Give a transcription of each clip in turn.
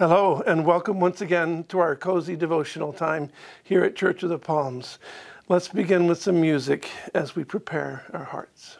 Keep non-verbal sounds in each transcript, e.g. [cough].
Hello, and welcome once again to our cozy devotional time here at Church of the Palms. Let's begin with some music as we prepare our hearts.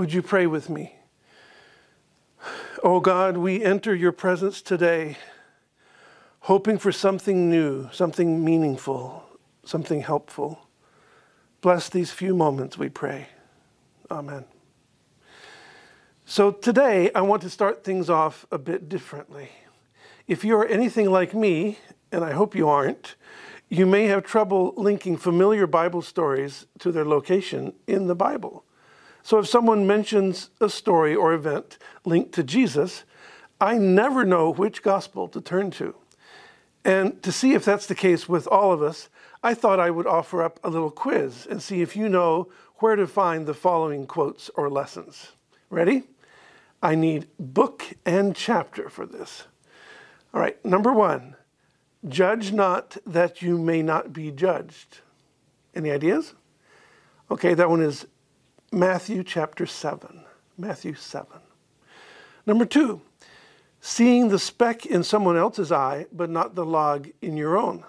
Would you pray with me? Oh God, we enter your presence today hoping for something new, something meaningful, something helpful. Bless these few moments, we pray. Amen. So today, I want to start things off a bit differently. If you're anything like me, and I hope you aren't, you may have trouble linking familiar Bible stories to their location in the Bible. So if someone mentions a story or event linked to Jesus, I never know which gospel to turn to. And to see if that's the case with all of us, I thought I would offer up a little quiz and see if you know where to find the following quotes or lessons. Ready? I need book and chapter for this. All right, number one, judge not that you may not be judged. Any ideas? Okay, that one is Matthew chapter 7. Matthew 7. Number two, seeing the speck in someone else's eye, but not the log in your own.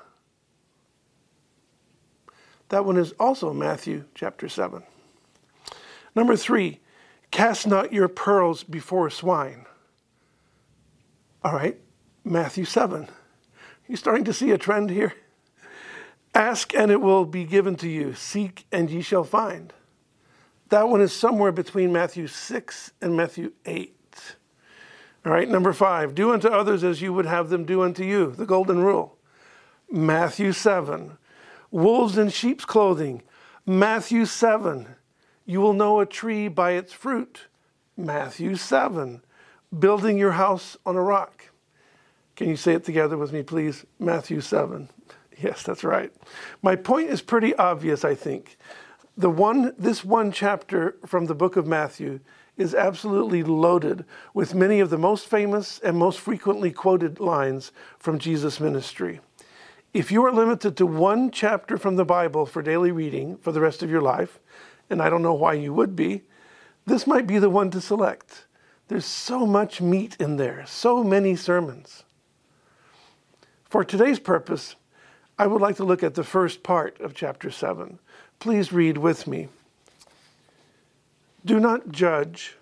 That one is also Matthew chapter 7. Number three, cast not your pearls before swine. All right, Matthew 7. You starting to see a trend here? [laughs] Ask and it will be given to you. Seek and ye shall find. That one is somewhere between Matthew 6 and Matthew 8. All right, number five, do unto others as you would have them do unto you, the golden rule. Matthew 7, wolves in sheep's clothing. Matthew 7, you will know a tree by its fruit. Matthew 7, building your house on a rock. Can you say it together with me, please? Matthew 7. Yes, that's right. My point is pretty obvious, I think the one, this one chapter from the book of Matthew is absolutely loaded with many of the most famous and most frequently quoted lines from Jesus' ministry. If you are limited to one chapter from the Bible for daily reading for the rest of your life, and I don't know why you would be, this might be the one to select. There's so much meat in there, so many sermons. For today's purpose, I would like to look at the first part of chapter 7. Please read with me. Do not judge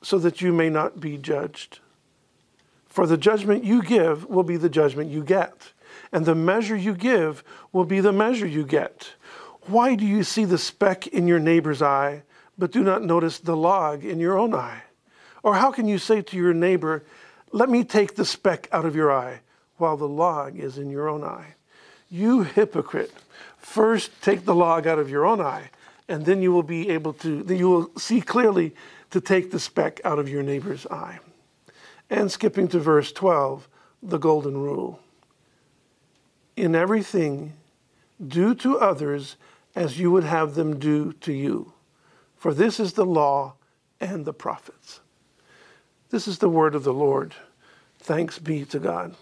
so that you may not be judged. For the judgment you give will be the judgment you get, and the measure you give will be the measure you get. Why do you see the speck in your neighbor's eye, but do not notice the log in your own eye? Or how can you say to your neighbor, Let me take the speck out of your eye, while the log is in your own eye? You hypocrite, first take the log out of your own eye, and then you will be able to, you will see clearly to take the speck out of your neighbor's eye. And skipping to verse 12, the golden rule. In everything, do to others as you would have them do to you. For this is the law and the prophets. This is the word of the Lord. Thanks be to God.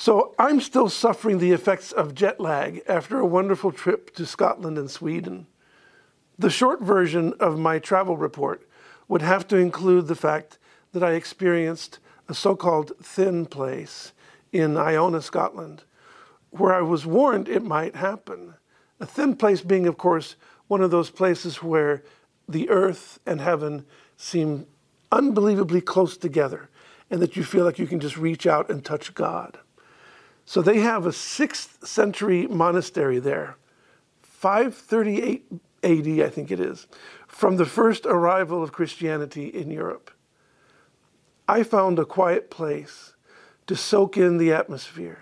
So I'm still suffering the effects of jet lag after a wonderful trip to Scotland and Sweden. The short version of my travel report would have to include the fact that I experienced a so called thin place in Iona, Scotland, where I was warned it might happen. A thin place being, of course, one of those places where the earth and heaven seem unbelievably close together and that you feel like you can just reach out and touch God. So they have a 6th century monastery there, 538 AD, I think it is, from the first arrival of Christianity in Europe. I found a quiet place to soak in the atmosphere.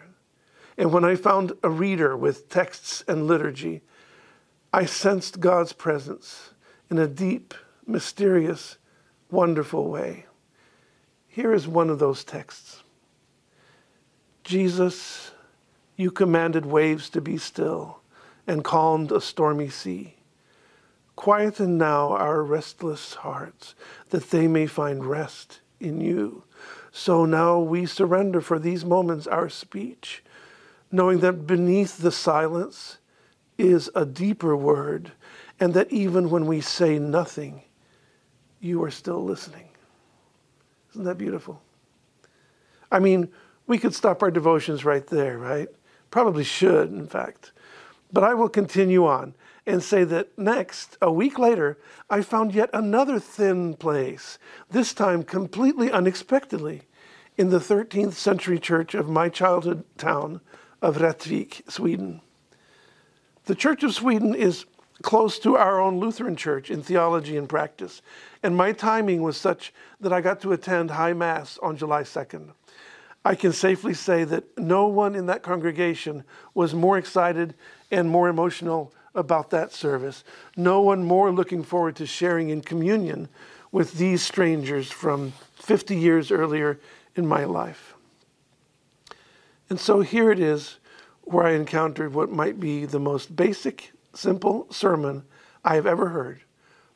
And when I found a reader with texts and liturgy, I sensed God's presence in a deep, mysterious, wonderful way. Here is one of those texts Jesus, you commanded waves to be still and calmed a stormy sea. Quieten now our restless hearts, that they may find rest in you. So now we surrender for these moments our speech, knowing that beneath the silence is a deeper word, and that even when we say nothing, you are still listening. Isn't that beautiful? I mean, we could stop our devotions right there, right? Probably should, in fact. But I will continue on and say that next, a week later, I found yet another thin place, this time completely unexpectedly, in the 13th century church of my childhood town of Rättvik, Sweden. The Church of Sweden is close to our own Lutheran church in theology and practice, and my timing was such that I got to attend High Mass on July 2nd. I can safely say that no one in that congregation was more excited and more emotional about that service. No one more looking forward to sharing in communion with these strangers from 50 years earlier in my life. And so here it is where I encountered what might be the most basic, simple sermon I have ever heard,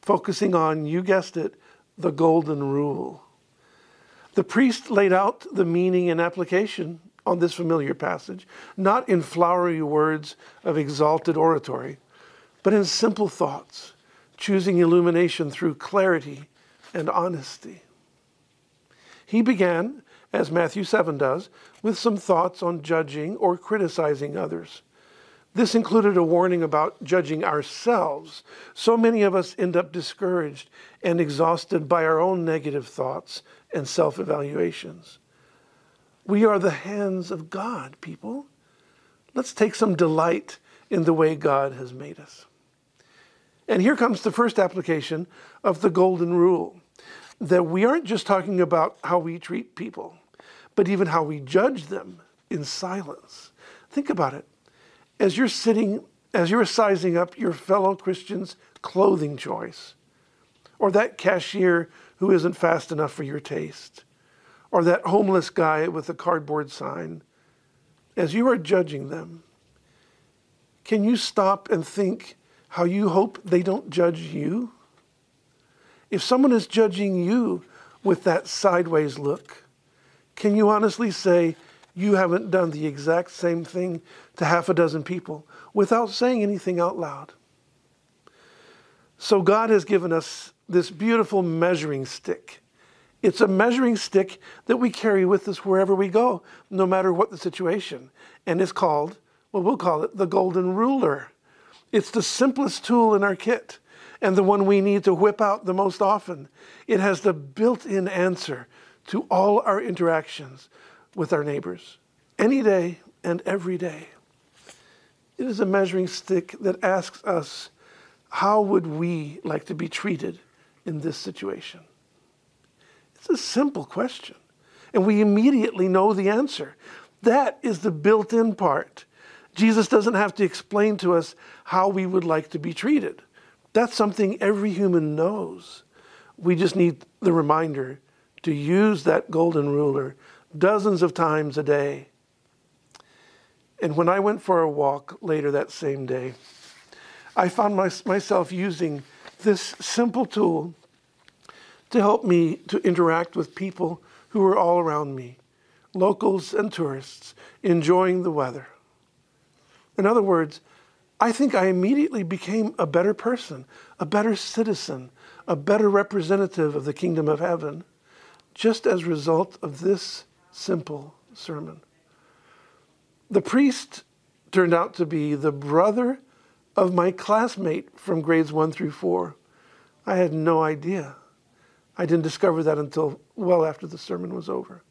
focusing on, you guessed it, the golden rule. The priest laid out the meaning and application on this familiar passage, not in flowery words of exalted oratory, but in simple thoughts, choosing illumination through clarity and honesty. He began, as Matthew 7 does, with some thoughts on judging or criticizing others. This included a warning about judging ourselves. So many of us end up discouraged and exhausted by our own negative thoughts and self evaluations. We are the hands of God, people. Let's take some delight in the way God has made us. And here comes the first application of the golden rule that we aren't just talking about how we treat people, but even how we judge them in silence. Think about it. As you're sitting, as you're sizing up your fellow Christian's clothing choice, or that cashier who isn't fast enough for your taste, or that homeless guy with a cardboard sign, as you are judging them, can you stop and think how you hope they don't judge you? If someone is judging you with that sideways look, can you honestly say you haven't done the exact same thing to half a dozen people without saying anything out loud? So God has given us this beautiful measuring stick, It's a measuring stick that we carry with us wherever we go, no matter what the situation. And it's called, well, we'll call it the golden ruler. It's the simplest tool in our kit and the one we need to whip out the most often. It has the built in answer to all our interactions with our neighbors, any day and every day. It is a measuring stick that asks us, how would we like to be treated in this situation? It's a simple question, and we immediately know the answer. That is the built in part. Jesus doesn't have to explain to us how we would like to be treated. That's something every human knows. We just need the reminder to use that golden ruler dozens of times a day. And when I went for a walk later that same day, I found my, myself using this simple tool to help me to interact with people who were all around me, locals and tourists, enjoying the weather. In other words, I think I immediately became a better person, a better citizen, a better representative of the kingdom of heaven, just as a result of this simple sermon. The priest turned out to be the brother of my classmate from grades one through four. I had no idea. I didn't discover that until well after the sermon was over.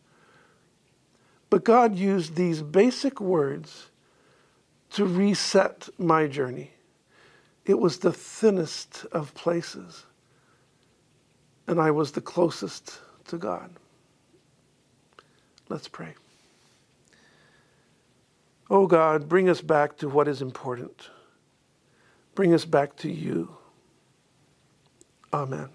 But God used these basic words to reset my journey. It was the thinnest of places, and I was the closest to God. Let's pray. Oh God, bring us back to what is important. Bring us back to you. Amen.